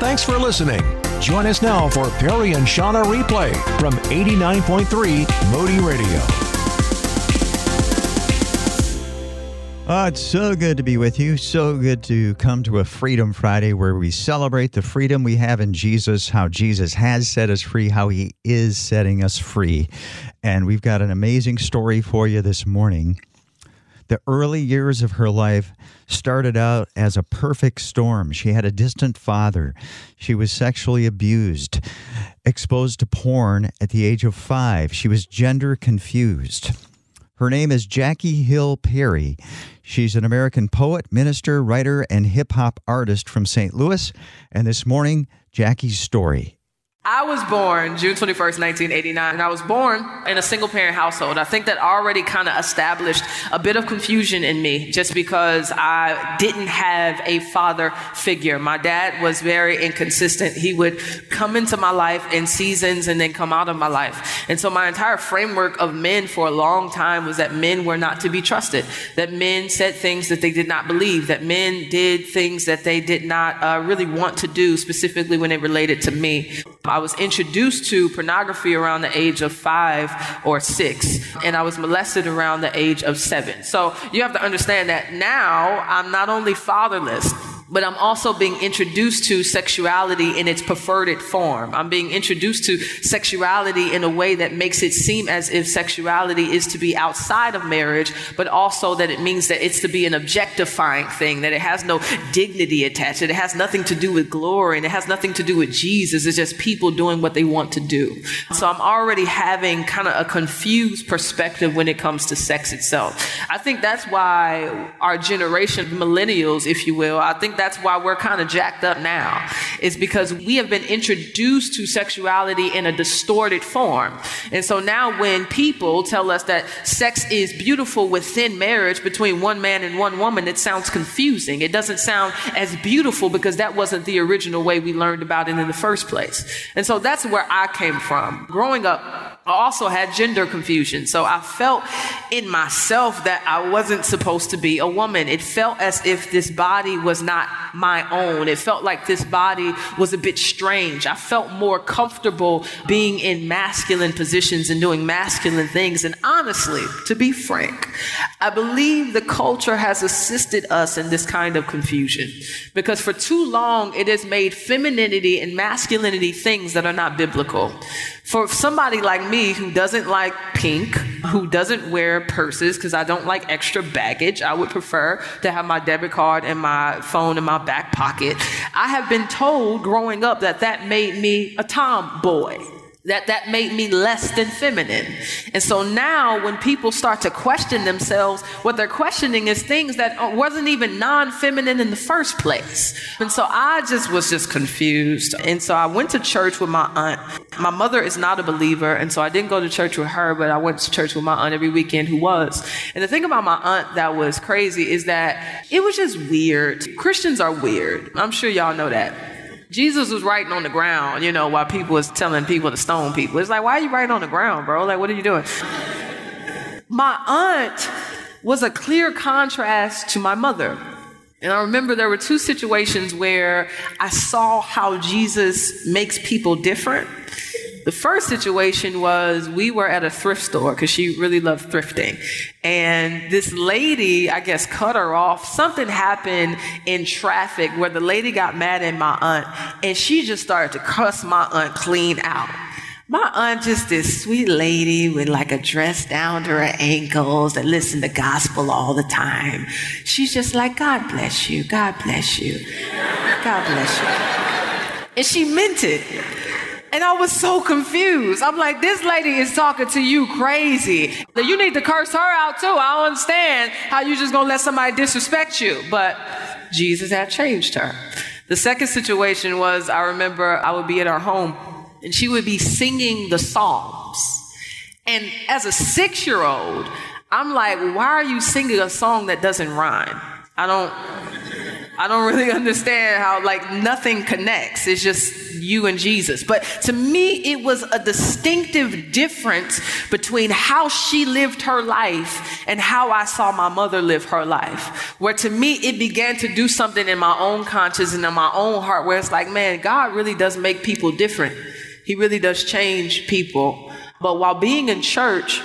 Thanks for listening. Join us now for Perry and Shauna replay from 89.3 Moody Radio. Oh, it's so good to be with you. So good to come to a Freedom Friday where we celebrate the freedom we have in Jesus, how Jesus has set us free, how he is setting us free. And we've got an amazing story for you this morning. The early years of her life started out as a perfect storm. She had a distant father. She was sexually abused, exposed to porn at the age of five. She was gender confused. Her name is Jackie Hill Perry. She's an American poet, minister, writer, and hip hop artist from St. Louis. And this morning, Jackie's story. I was born June 21st, 1989, and I was born in a single parent household. I think that already kind of established a bit of confusion in me just because I didn't have a father figure. My dad was very inconsistent. He would come into my life in seasons and then come out of my life. And so my entire framework of men for a long time was that men were not to be trusted, that men said things that they did not believe, that men did things that they did not uh, really want to do, specifically when it related to me. I was introduced to pornography around the age of five or six, and I was molested around the age of seven. So you have to understand that now I'm not only fatherless, but I'm also being introduced to sexuality in its perverted form. I'm being introduced to sexuality in a way that makes it seem as if sexuality is to be outside of marriage, but also that it means that it's to be an objectifying thing, that it has no dignity attached, that it has nothing to do with glory, and it has nothing to do with Jesus. It's just people doing what they want to do. So I'm already having kind of a confused perspective when it comes to sex itself. I think that's why our generation, millennials, if you will, I think that's why we're kind of jacked up now, is because we have been introduced to sexuality in a distorted form. And so now when people tell us that sex is beautiful within marriage between one man and one woman, it sounds confusing. It doesn't sound as beautiful because that wasn't the original way we learned about it in the first place. And so that's where I came from. Growing up, also had gender confusion. So I felt in myself that I wasn't supposed to be a woman. It felt as if this body was not my own. It felt like this body was a bit strange. I felt more comfortable being in masculine positions and doing masculine things. And honestly, to be frank, I believe the culture has assisted us in this kind of confusion because for too long it has made femininity and masculinity things that are not biblical. For somebody like me who doesn't like pink, who doesn't wear purses because I don't like extra baggage, I would prefer to have my debit card and my phone in my back pocket. I have been told growing up that that made me a tomboy that that made me less than feminine. And so now when people start to question themselves, what they're questioning is things that uh, wasn't even non-feminine in the first place. And so I just was just confused. And so I went to church with my aunt. My mother is not a believer, and so I didn't go to church with her, but I went to church with my aunt every weekend who was. And the thing about my aunt that was crazy is that it was just weird. Christians are weird. I'm sure y'all know that. Jesus was writing on the ground, you know, while people was telling people to stone people. It's like, why are you writing on the ground, bro? Like, what are you doing? My aunt was a clear contrast to my mother. And I remember there were two situations where I saw how Jesus makes people different. The first situation was we were at a thrift store because she really loved thrifting. And this lady, I guess, cut her off. Something happened in traffic where the lady got mad at my aunt and she just started to cuss my aunt clean out. My aunt just this sweet lady with like a dress down to her ankles that listen to gospel all the time. She's just like, God bless you, God bless you, God bless you. And she meant it. And I was so confused. I'm like, this lady is talking to you crazy. You need to curse her out too. I don't understand how you just gonna let somebody disrespect you. But Jesus had changed her. The second situation was I remember I would be at our home and she would be singing the Psalms. And as a six year old, I'm like, why are you singing a song that doesn't rhyme? I don't. I don't really understand how like nothing connects. It's just you and Jesus. But to me, it was a distinctive difference between how she lived her life and how I saw my mother live her life. Where to me, it began to do something in my own conscience and in my own heart where it's like, man, God really does make people different. He really does change people. But while being in church,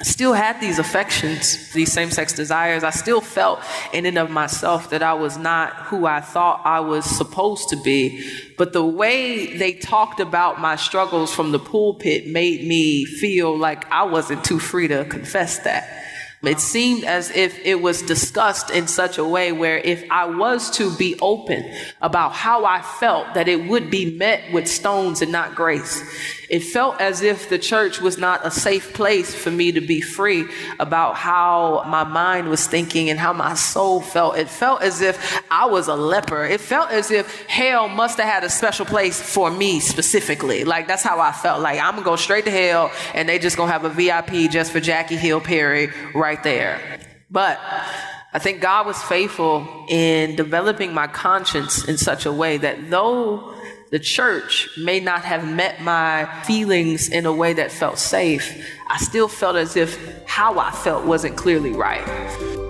I still had these affections, these same sex desires. I still felt in and of myself that I was not who I thought I was supposed to be. But the way they talked about my struggles from the pulpit made me feel like I wasn't too free to confess that. It seemed as if it was discussed in such a way where if I was to be open about how I felt, that it would be met with stones and not grace. It felt as if the church was not a safe place for me to be free about how my mind was thinking and how my soul felt. It felt as if I was a leper. It felt as if hell must have had a special place for me specifically. Like that's how I felt. Like I'm gonna go straight to hell and they just gonna have a VIP just for Jackie Hill Perry right there. But I think God was faithful in developing my conscience in such a way that though the church may not have met my feelings in a way that felt safe, I still felt as if how I felt wasn't clearly right.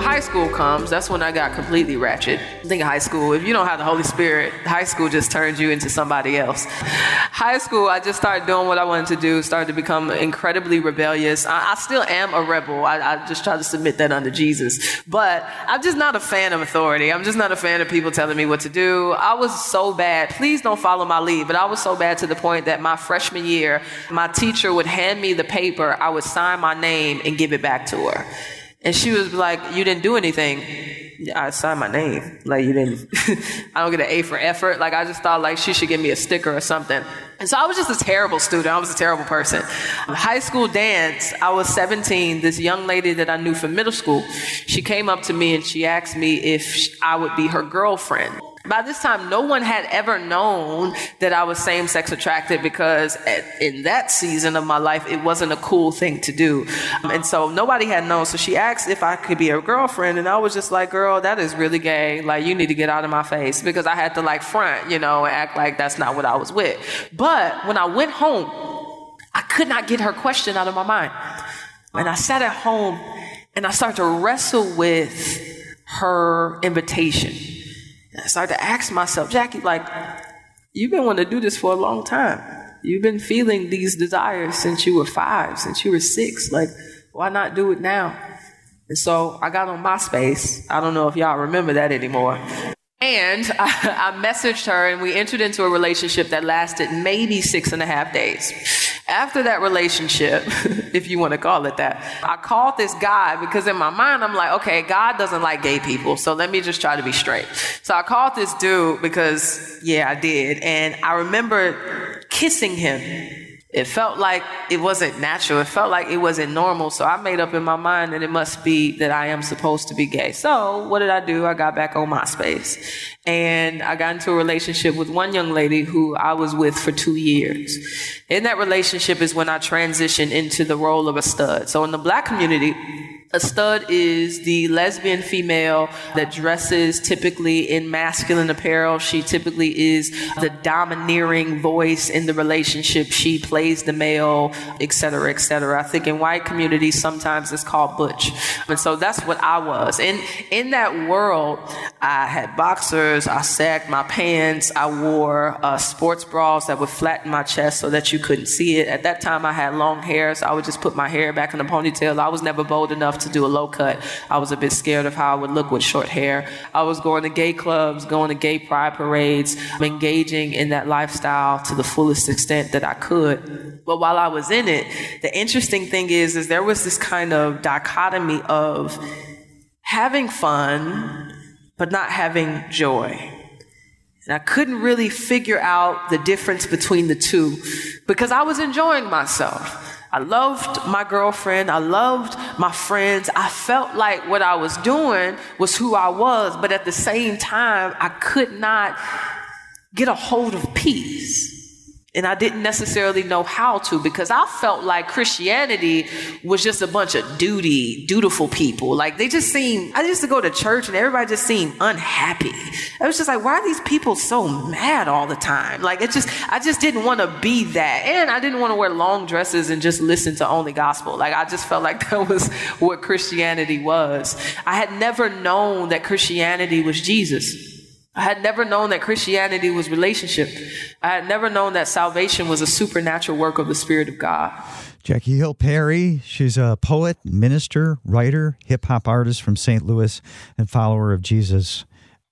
High school comes, that's when I got completely ratchet. Think of high school. If you don't have the Holy Spirit, high school just turns you into somebody else. High school, I just started doing what I wanted to do, started to become incredibly rebellious. I, I still am a rebel. I, I just try to submit that under Jesus. But I'm just not a fan of authority. I'm just not a fan of people telling me what to do. I was so bad. Please don't follow my lead, but I was so bad to the point that my freshman year, my teacher would hand me the paper, I would sign my name and give it back to her. And she was like, You didn't do anything. I signed my name. Like, you didn't, I don't get an A for effort. Like, I just thought like she should give me a sticker or something. And so I was just a terrible student. I was a terrible person. High school dance, I was 17. This young lady that I knew from middle school, she came up to me and she asked me if I would be her girlfriend. By this time, no one had ever known that I was same sex attracted because at, in that season of my life, it wasn't a cool thing to do. And so nobody had known. So she asked if I could be her girlfriend. And I was just like, girl, that is really gay. Like, you need to get out of my face because I had to like front, you know, and act like that's not what I was with. But when I went home, I could not get her question out of my mind. And I sat at home and I started to wrestle with her invitation. I started to ask myself, Jackie, like, you've been wanting to do this for a long time. You've been feeling these desires since you were five, since you were six. Like, why not do it now? And so I got on MySpace. I don't know if y'all remember that anymore. And I, I, messaged her, and we entered into a relationship that lasted maybe six and a half days. After that relationship, if you want to call it that, I called this guy because in my mind, I'm like, okay, God doesn't like gay people, so let me just try to be straight. So I called this dude because, yeah, I did. And I remember kissing him it felt like it wasn't natural. It felt like it wasn't normal. So I made up in my mind that it must be that I am supposed to be gay. So what did I do? I got back on MySpace and I got into a relationship with one young lady who I was with for two years. In that relationship is when I transitioned into the role of a stud. So in the black community, a stud is the lesbian female that dresses typically in masculine apparel. She typically is the domineering voice in the relationship. She plays the male, etc., etc. I think in white communities sometimes it's called butch, and so that's what I was. And in that world, I had boxers. I sagged my pants. I wore uh, sports bras that would flatten my chest so that you couldn't see it. At that time, I had long hair, so I would just put my hair back in a ponytail. I was never bold enough to do a low cut. I was a bit scared of how I would look with short hair. I was going to gay clubs, going to gay pride parades, engaging in that lifestyle to the fullest extent that I could. But while I was in it, the interesting thing is, is there was this kind of dichotomy of having fun, but not having joy. And I couldn't really figure out the difference between the two because I was enjoying myself. I loved my girlfriend. I loved my friends. I felt like what I was doing was who I was, but at the same time, I could not get a hold of peace. And I didn't necessarily know how to because I felt like Christianity was just a bunch of duty, dutiful people. Like they just seemed, I used to go to church and everybody just seemed unhappy. I was just like, why are these people so mad all the time? Like it just, I just didn't want to be that. And I didn't want to wear long dresses and just listen to only gospel. Like I just felt like that was what Christianity was. I had never known that Christianity was Jesus. I had never known that Christianity was relationship. I had never known that salvation was a supernatural work of the Spirit of God. Jackie Hill Perry, she's a poet, minister, writer, hip hop artist from St. Louis, and follower of Jesus.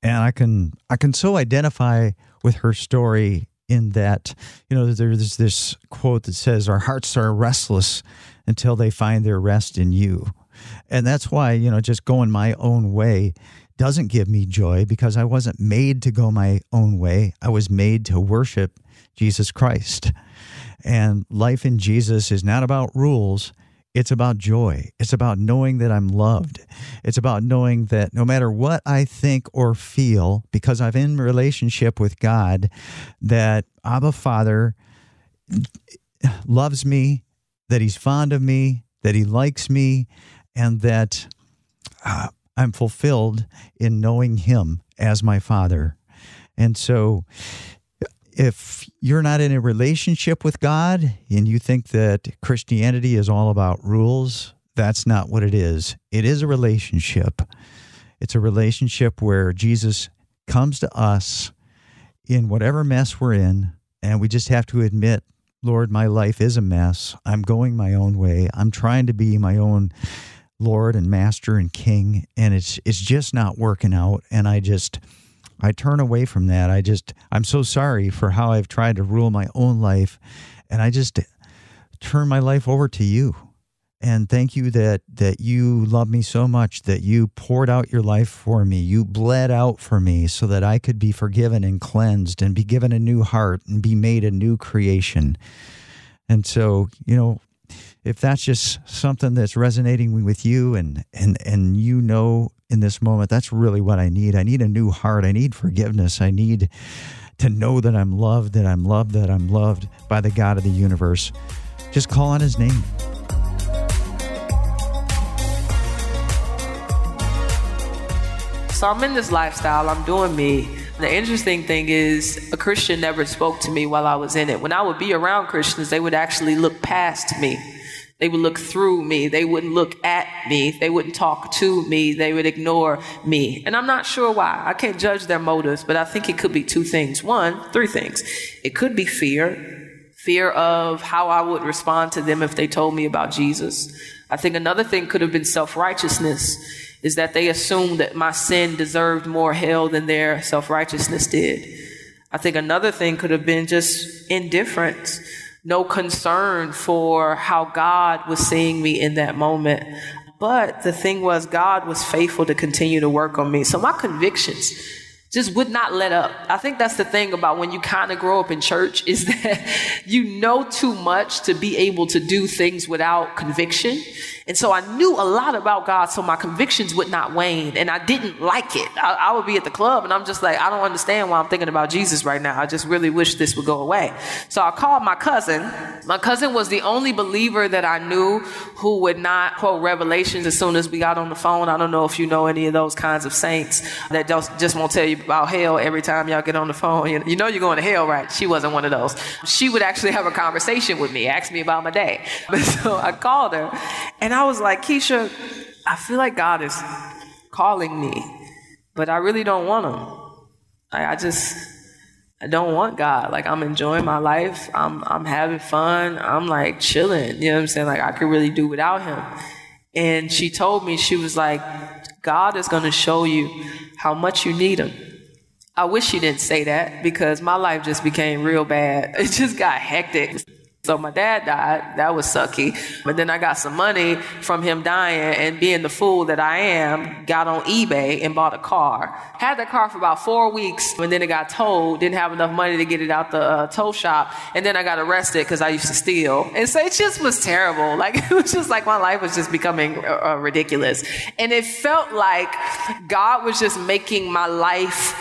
And I can I can so identify with her story in that, you know, there's this quote that says, Our hearts are restless until they find their rest in you. And that's why, you know, just going my own way doesn't give me joy because I wasn't made to go my own way. I was made to worship Jesus Christ. And life in Jesus is not about rules. It's about joy. It's about knowing that I'm loved. It's about knowing that no matter what I think or feel, because I'm in relationship with God, that Abba Father loves me, that He's fond of me, that He likes me, and that uh, I'm fulfilled in knowing Him as my Father. And so, if you're not in a relationship with God and you think that Christianity is all about rules, that's not what it is. It is a relationship. It's a relationship where Jesus comes to us in whatever mess we're in, and we just have to admit, Lord, my life is a mess. I'm going my own way. I'm trying to be my own Lord and Master and King, and it's it's just not working out. And I just I turn away from that. I just I'm so sorry for how I've tried to rule my own life, and I just turn my life over to you. And thank you that that you love me so much that you poured out your life for me. You bled out for me so that I could be forgiven and cleansed and be given a new heart and be made a new creation. And so, you know, if that's just something that's resonating with you and and and you know in this moment that's really what I need. I need a new heart. I need forgiveness. I need to know that I'm loved, that I'm loved, that I'm loved by the God of the universe. Just call on his name. So I'm in this lifestyle, I'm doing me. The interesting thing is, a Christian never spoke to me while I was in it. When I would be around Christians, they would actually look past me. They would look through me. They wouldn't look at me. They wouldn't talk to me. They would ignore me. And I'm not sure why. I can't judge their motives, but I think it could be two things. One, three things. It could be fear. Fear of how I would respond to them if they told me about Jesus. I think another thing could have been self righteousness, is that they assumed that my sin deserved more hell than their self righteousness did. I think another thing could have been just indifference no concern for how God was seeing me in that moment. But the thing was, God was faithful to continue to work on me. So my convictions just would not let up. I think that's the thing about when you kind of grow up in church is that you know too much to be able to do things without conviction. And so I knew a lot about God, so my convictions would not wane. And I didn't like it. I, I, would be at the club and I'm just like, I don't understand why I'm thinking about Jesus right now. I just really wish this would go away. So I called my cousin. My cousin was the only believer that I knew who would not quote revelations as soon as we got on the phone. I don't know if you know any of those kinds of saints that just, just won't tell you about hell every time y'all get on the phone. You, you know you're going to hell, right? She wasn't one of those. She would actually have a conversation with me, ask me about my day. so I called her and I was like, Keisha, I feel like God is calling me, but I really don't want Him. I, I just, I don't want God. Like I'm enjoying my life. I'm, I'm having fun. I'm like chilling. You know what I'm saying? Like I could really do without Him. And she told me, she was like, God is going to show you how much you need Him. I wish she didn't say that because my life just became real bad. It just got hectic. So my dad died. That was sucky. But then I got some money from him dying and being the fool that I am, got on eBay and bought a car. Had that car for about four weeks and then it got towed. Didn't have enough money to get it out the uh, tow shop. And then I got arrested because I used to steal. And so it just was terrible. Like it was just like my life was just becoming uh, uh ridiculous. And it felt like God was just making my life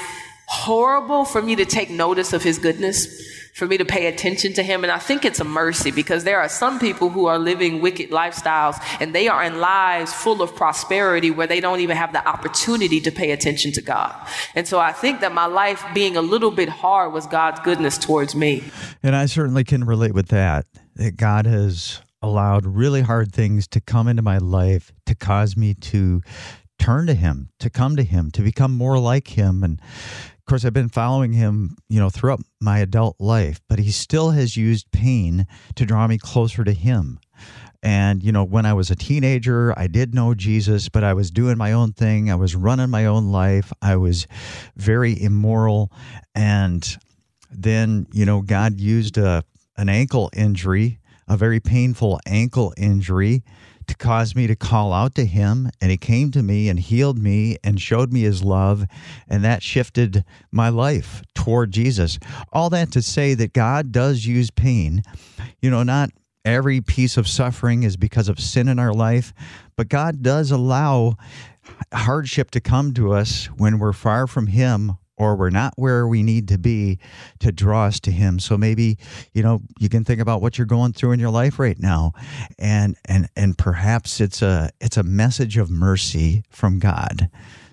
horrible for me to take notice of his goodness, for me to pay attention to him. And I think it's a mercy because there are some people who are living wicked lifestyles and they are in lives full of prosperity where they don't even have the opportunity to pay attention to God. And so I think that my life being a little bit hard was God's goodness towards me. And I certainly can relate with that, that God has allowed really hard things to come into my life to cause me to turn to him, to come to him, to become more like him. And of course, I've been following him, you know, throughout my adult life, but he still has used pain to draw me closer to him. And, you know, when I was a teenager, I did know Jesus, but I was doing my own thing. I was running my own life. I was very immoral. And then, you know, God used a, an ankle injury, a very painful ankle injury to cause me to call out to him. And he came to me and healed me and showed me his love. And that shifted my life toward Jesus. All that to say that God does use pain. You know, not every piece of suffering is because of sin in our life, but God does allow hardship to come to us when we're far from him or we're not where we need to be to draw us to him. So maybe you know you can think about what you're going through in your life right now. And and and perhaps it's a it's a message of mercy from god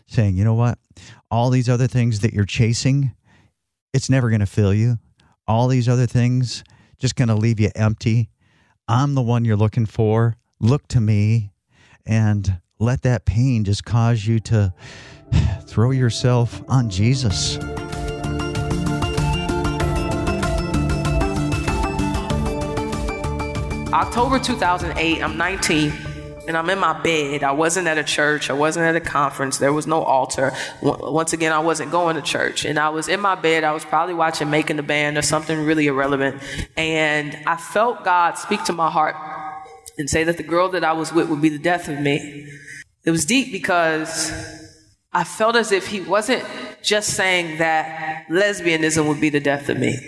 saying you know what? All these other things that you're chasing it's never going to fill you. All these other things just going to leave you empty. I'm the one you're looking for. Look to me. And let that pain just cause you to throw yourself on Jesus. October 2008, I'm 19 and I'm in my bed. I wasn't at a church. I wasn't at a conference. There was no altar. Once again, I wasn't going to church. And I was in my bed. I was probably watching Making the Band or something really irrelevant. And I felt God speak to my heart and say that the girl that I was with would be the death of me. It was deep because I felt as if he wasn't just saying that lesbianism would be the death of me,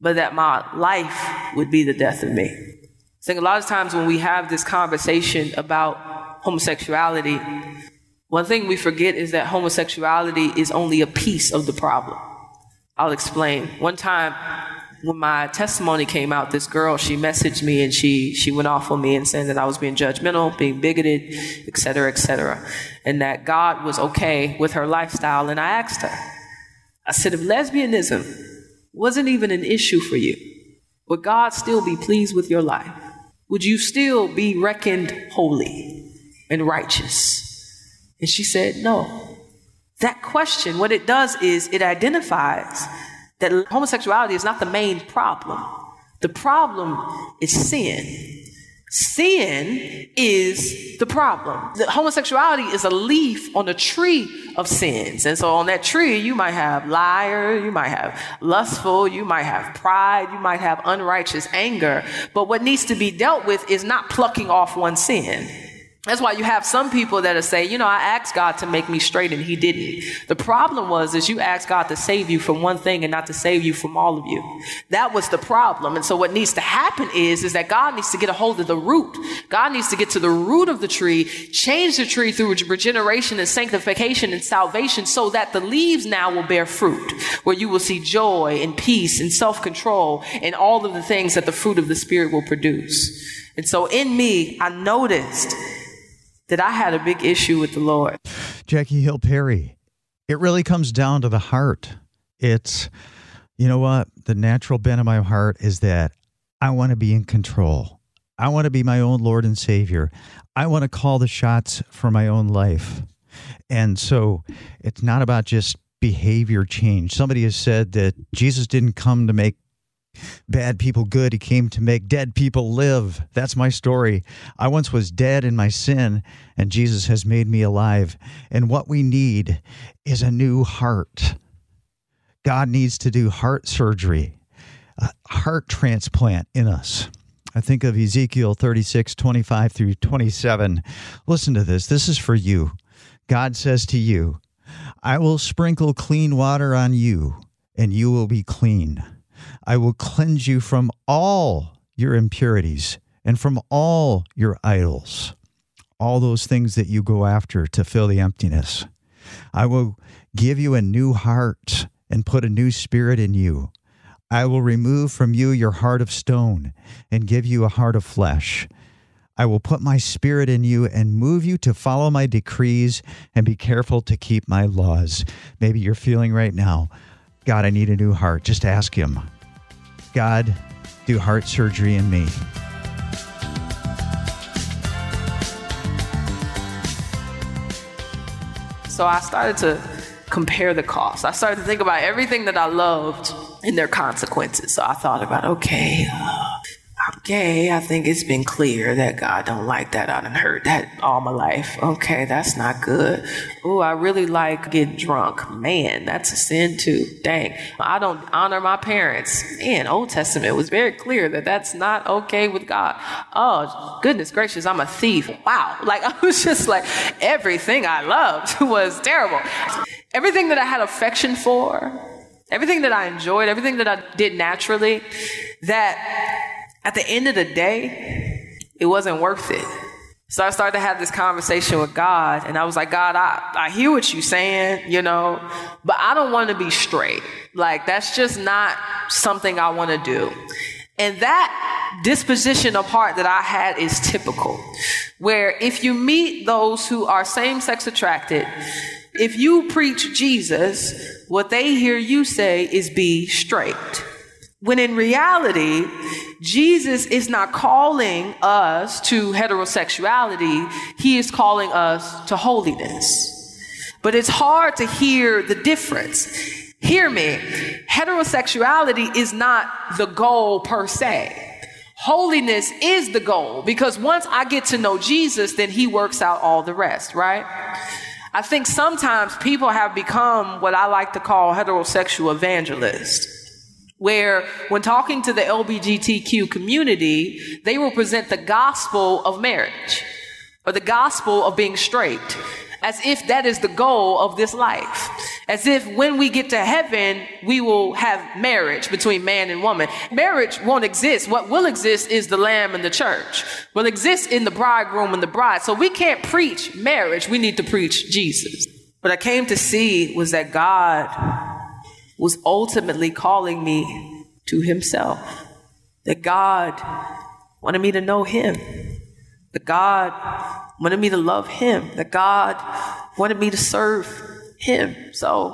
but that my life would be the death of me. I think a lot of times when we have this conversation about homosexuality, one thing we forget is that homosexuality is only a piece of the problem. I'll explain. One time, when my testimony came out, this girl, she messaged me and she, she went off on me and saying that I was being judgmental, being bigoted, et cetera, et cetera. And that God was okay with her lifestyle. And I asked her, I said, if lesbianism wasn't even an issue for you, would God still be pleased with your life? Would you still be reckoned holy and righteous? And she said, no. That question, what it does is it identifies that homosexuality is not the main problem. The problem is sin. Sin is the problem. The homosexuality is a leaf on a tree of sins. And so on that tree, you might have liar, you might have lustful, you might have pride, you might have unrighteous anger. But what needs to be dealt with is not plucking off one sin. That's why you have some people that are say, you know, I asked God to make me straight and he didn't. The problem was is you asked God to save you from one thing and not to save you from all of you. That was the problem. And so what needs to happen is, is that God needs to get a hold of the root. God needs to get to the root of the tree, change the tree through regeneration and sanctification and salvation so that the leaves now will bear fruit, where you will see joy and peace and self-control and all of the things that the fruit of the spirit will produce. And so in me, I noticed that I had a big issue with the Lord. Jackie Hill Perry, it really comes down to the heart. It's, you know what? The natural bent of my heart is that I want to be in control. I want to be my own Lord and Savior. I want to call the shots for my own life. And so it's not about just behavior change. Somebody has said that Jesus didn't come to make bad people good. He came to make dead people live. That's my story. I once was dead in my sin, and Jesus has made me alive. And what we need is a new heart. God needs to do heart surgery, a heart transplant in us. I think of Ezekiel 36, 25 through 27. Listen to this. This is for you. God says to you, I will sprinkle clean water on you, and you will be clean. I will cleanse you from all your impurities and from all your idols, all those things that you go after to fill the emptiness. I will give you a new heart and put a new spirit in you. I will remove from you your heart of stone and give you a heart of flesh. I will put my spirit in you and move you to follow my decrees and be careful to keep my laws. Maybe you're feeling right now, God, I need a new heart. Just ask Him, God, do heart surgery in me. So I started to compare the costs. I started to think about everything that I loved and their consequences. So I thought about, okay, uh, Okay, I think it's been clear that God don't like that. I done heard that all my life. Okay, that's not good. Oh, I really like getting drunk. Man, that's a sin too. Dang. I don't honor my parents. Man, Old Testament was very clear that that's not okay with God. Oh, goodness gracious, I'm a thief. Wow. Like, I was just like, everything I loved was terrible. Everything that I had affection for, everything that I enjoyed, everything that I did naturally, that at the end of the day, it wasn't worth it. So I started to have this conversation with God, and I was like, God, I, I hear what you're saying, you know, but I don't want to be straight. Like, that's just not something I want to do. And that disposition of heart that I had is typical, where if you meet those who are same sex attracted, if you preach Jesus, what they hear you say is be straight. When in reality, Jesus is not calling us to heterosexuality, he is calling us to holiness. But it's hard to hear the difference. Hear me. Heterosexuality is not the goal per se. Holiness is the goal because once I get to know Jesus, then he works out all the rest, right? I think sometimes people have become what I like to call heterosexual evangelists where when talking to the LGBTQ community, they will present the gospel of marriage or the gospel of being straight as if that is the goal of this life. As if when we get to heaven, we will have marriage between man and woman. Marriage won't exist. What will exist is the lamb and the church. Will exist in the bridegroom and the bride. So we can't preach marriage. We need to preach Jesus. What I came to see was that God was ultimately calling me to Himself. That God wanted me to know Him. That God wanted me to love Him. That God wanted me to serve Him. So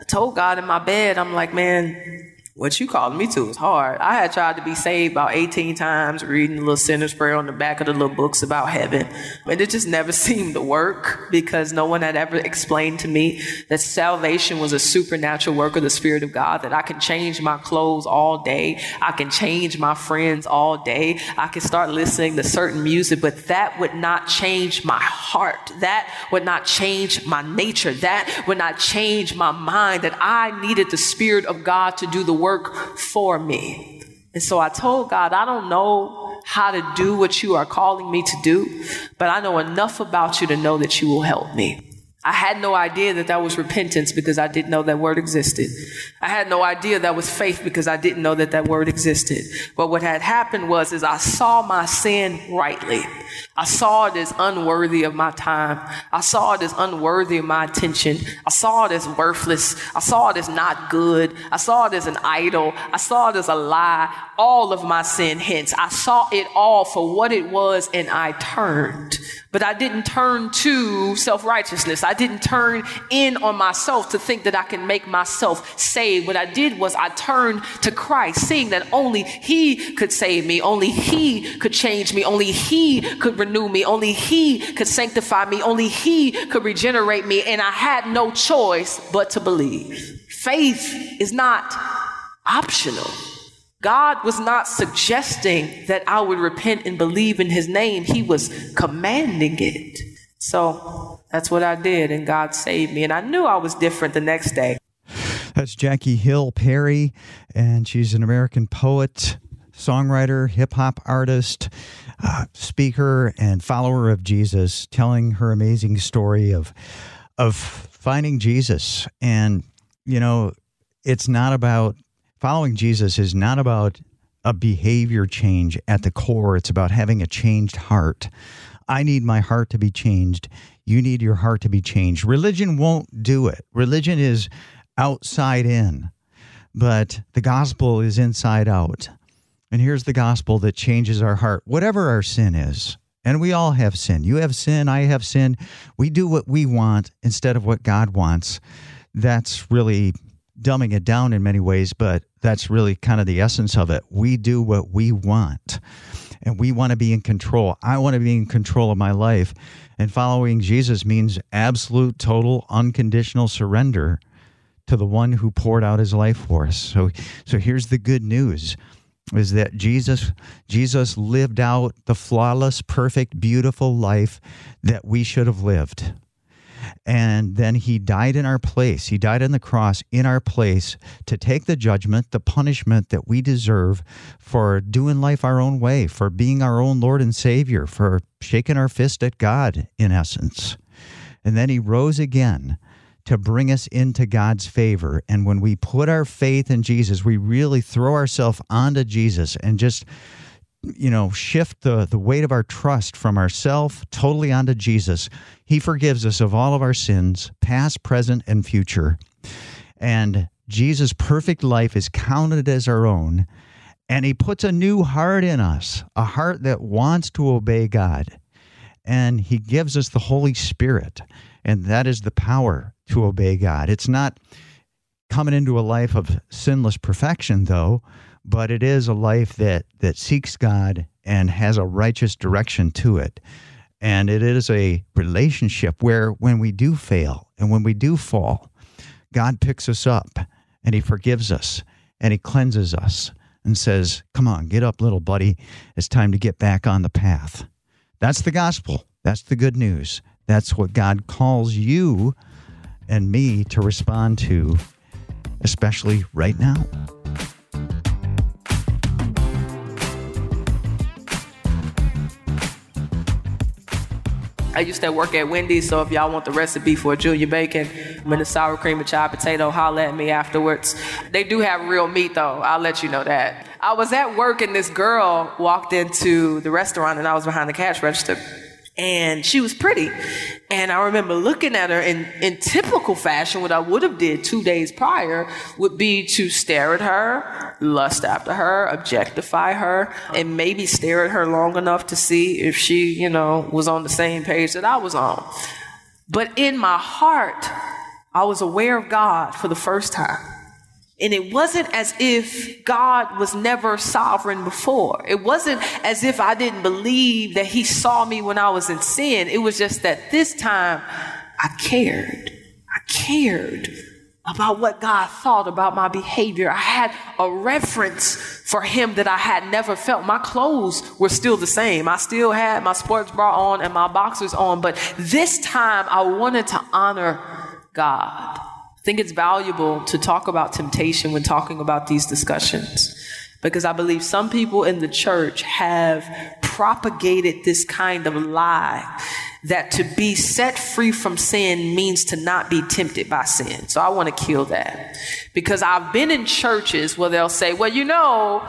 I told God in my bed, I'm like, man, what you called me to is hard. I had tried to be saved about 18 times, reading the little sinner's prayer on the back of the little books about heaven. And it just never seemed to work because no one had ever explained to me that salvation was a supernatural work of the Spirit of God, that I can change my clothes all day. I can change my friends all day. I can start listening to certain music, but that would not change my heart. That would not change my nature. That would not change my mind, that I needed the Spirit of God to do the work work for me. And so I told God, I don't know how to do what you are calling me to do, but I know enough about you to know that you will help me. I had no idea that that was repentance because I didn't know that word existed. I had no idea that was faith because I didn't know that that word existed. But what had happened was is I saw my sin rightly. I saw it as unworthy of my time. I saw it as unworthy of my attention. I saw it as worthless. I saw it as not good. I saw it as an idol. I saw it as a lie. All of my sin hence. I saw it all for what it was and I turned. But I didn't turn to self righteousness. I didn't turn in on myself to think that I can make myself saved. What I did was I turned to Christ, seeing that only He could save me, only He could change me, only He could renew me, only He could sanctify me, only He could regenerate me. And I had no choice but to believe. Faith is not optional. God was not suggesting that I would repent and believe in his name. He was commanding it. So that's what I did, and God saved me. And I knew I was different the next day. That's Jackie Hill Perry, and she's an American poet, songwriter, hip hop artist, uh, speaker, and follower of Jesus, telling her amazing story of of finding Jesus. And you know, it's not about following Jesus is not about a behavior change at the core, it's about having a changed heart. I need my heart to be changed. You need your heart to be changed. Religion won't do it. Religion is outside in, but the gospel is inside out. And here's the gospel that changes our heart, whatever our sin is. And we all have sin. You have sin, I have sin. We do what we want instead of what God wants. That's really dumbing it down in many ways, but that's really kind of the essence of it. We do what we want and we want to be in control. I want to be in control of my life. And following Jesus means absolute, total, unconditional surrender to the one who poured out his life for us. So so here's the good news is that Jesus Jesus lived out the flawless, perfect, beautiful life that we should have lived. And then he died in our place. He died on the cross in our place to take the judgment, the punishment that we deserve for doing life our own way, for being our own Lord and Savior, for shaking our fist at God, in essence. And then he rose again to bring us into God's favor. And when we put our faith in Jesus, we really throw ourselves onto Jesus and just you know shift the the weight of our trust from ourself totally onto Jesus. He forgives us of all of our sins past present and future. And Jesus perfect life is counted as our own. And he puts a new heart in us a heart that wants to obey God. And he gives us the holy spirit. And that is the power to obey God. It's not coming into a life of sinless perfection though but it is a life that that seeks God and has a righteous direction to it. And it is a relationship where when we do fail and when we do fall, God picks us up and he forgives us and he cleanses us and says, "Come on, get up, little buddy. It's time to get back on the path." That's the gospel. That's the good news. That's what God calls you and me to respond to, especially right now. I used to work at Wendy's, so if y'all want the recipe for junior bacon, in the sour cream and chive potato, holla at me afterwards. They do have real meat though, I'll let you know that. I was at work and this girl walked into the restaurant and I was behind the cash register and she was pretty. And I remember looking at her in, in typical fashion, what I would have did two days prior would be to stare at her, lust after her, objectify her, and maybe stare at her long enough to see if she, you know, was on the same page that I was on. But in my heart, I was aware of God for the first time. And it wasn't as if God was never sovereign before. It wasn't as if I didn't believe that He saw me when I was in sin. It was just that this time I cared. I cared about what God thought about my behavior. I had a reference for Him that I had never felt. My clothes were still the same. I still had my sports bra on and my boxers on, but this time I wanted to honor God think it's valuable to talk about temptation when talking about these discussions because I believe some people in the church have propagated this kind of lie that to be set free from sin means to not be tempted by sin. So I want to kill that because I've been in churches where they'll say, well, you know,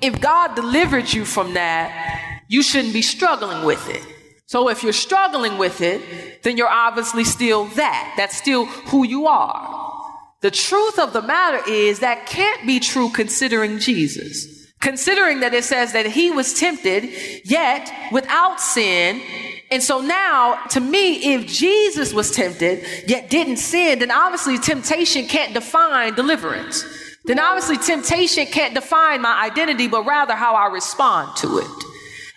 if God delivered you from that, you shouldn't be struggling with it. So if you're struggling with it, then you're obviously still that. That's still who you are. The truth of the matter is that can't be true considering Jesus. Considering that it says that he was tempted, yet without sin. And so now, to me, if Jesus was tempted, yet didn't sin, then obviously temptation can't define deliverance. Then obviously temptation can't define my identity, but rather how I respond to it.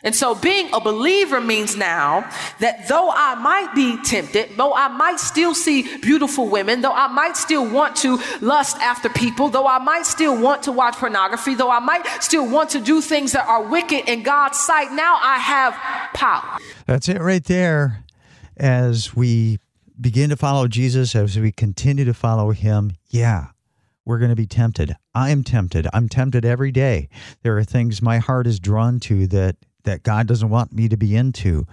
And so being a believer means now that though I might be tempted, though I might still see beautiful women, though I might still want to lust after people, though I might still want to watch pornography, though I might still want to do things that are wicked in God's sight, now I have power. That's it right there. As we begin to follow Jesus, as we continue to follow him, yeah, we're going to be tempted. I am tempted. I'm tempted every day. There are things my heart is drawn to that that God doesn't want me to be into.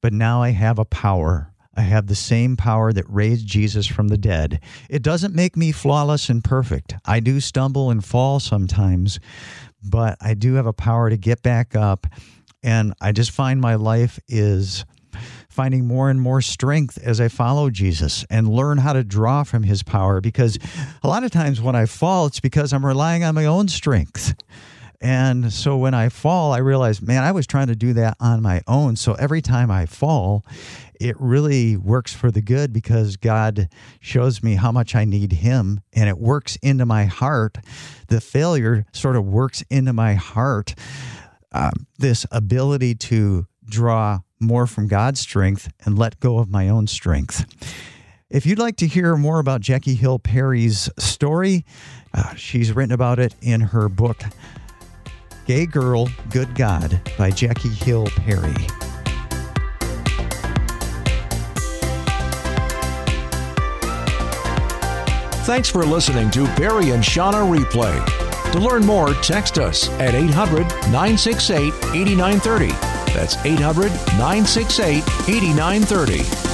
But now I have a power. I have the same power that raised Jesus from the dead. It doesn't make me flawless and perfect. I do stumble and fall sometimes, but I do have a power to get back up. And I just find my life is finding more and more strength as I follow Jesus and learn how to draw from his power. Because a lot of times when I fall, it's because I'm relying on my own strength. And so when I fall, I realize, man, I was trying to do that on my own. So every time I fall, it really works for the good because God shows me how much I need Him and it works into my heart. The failure sort of works into my heart. Um, this ability to draw more from God's strength and let go of my own strength. If you'd like to hear more about Jackie Hill Perry's story, uh, she's written about it in her book, Gay Girl, Good God by Jackie Hill Perry. Thanks for listening to Barry and Shauna Replay. To learn more, text us at 800 968 8930. That's 800 968 8930.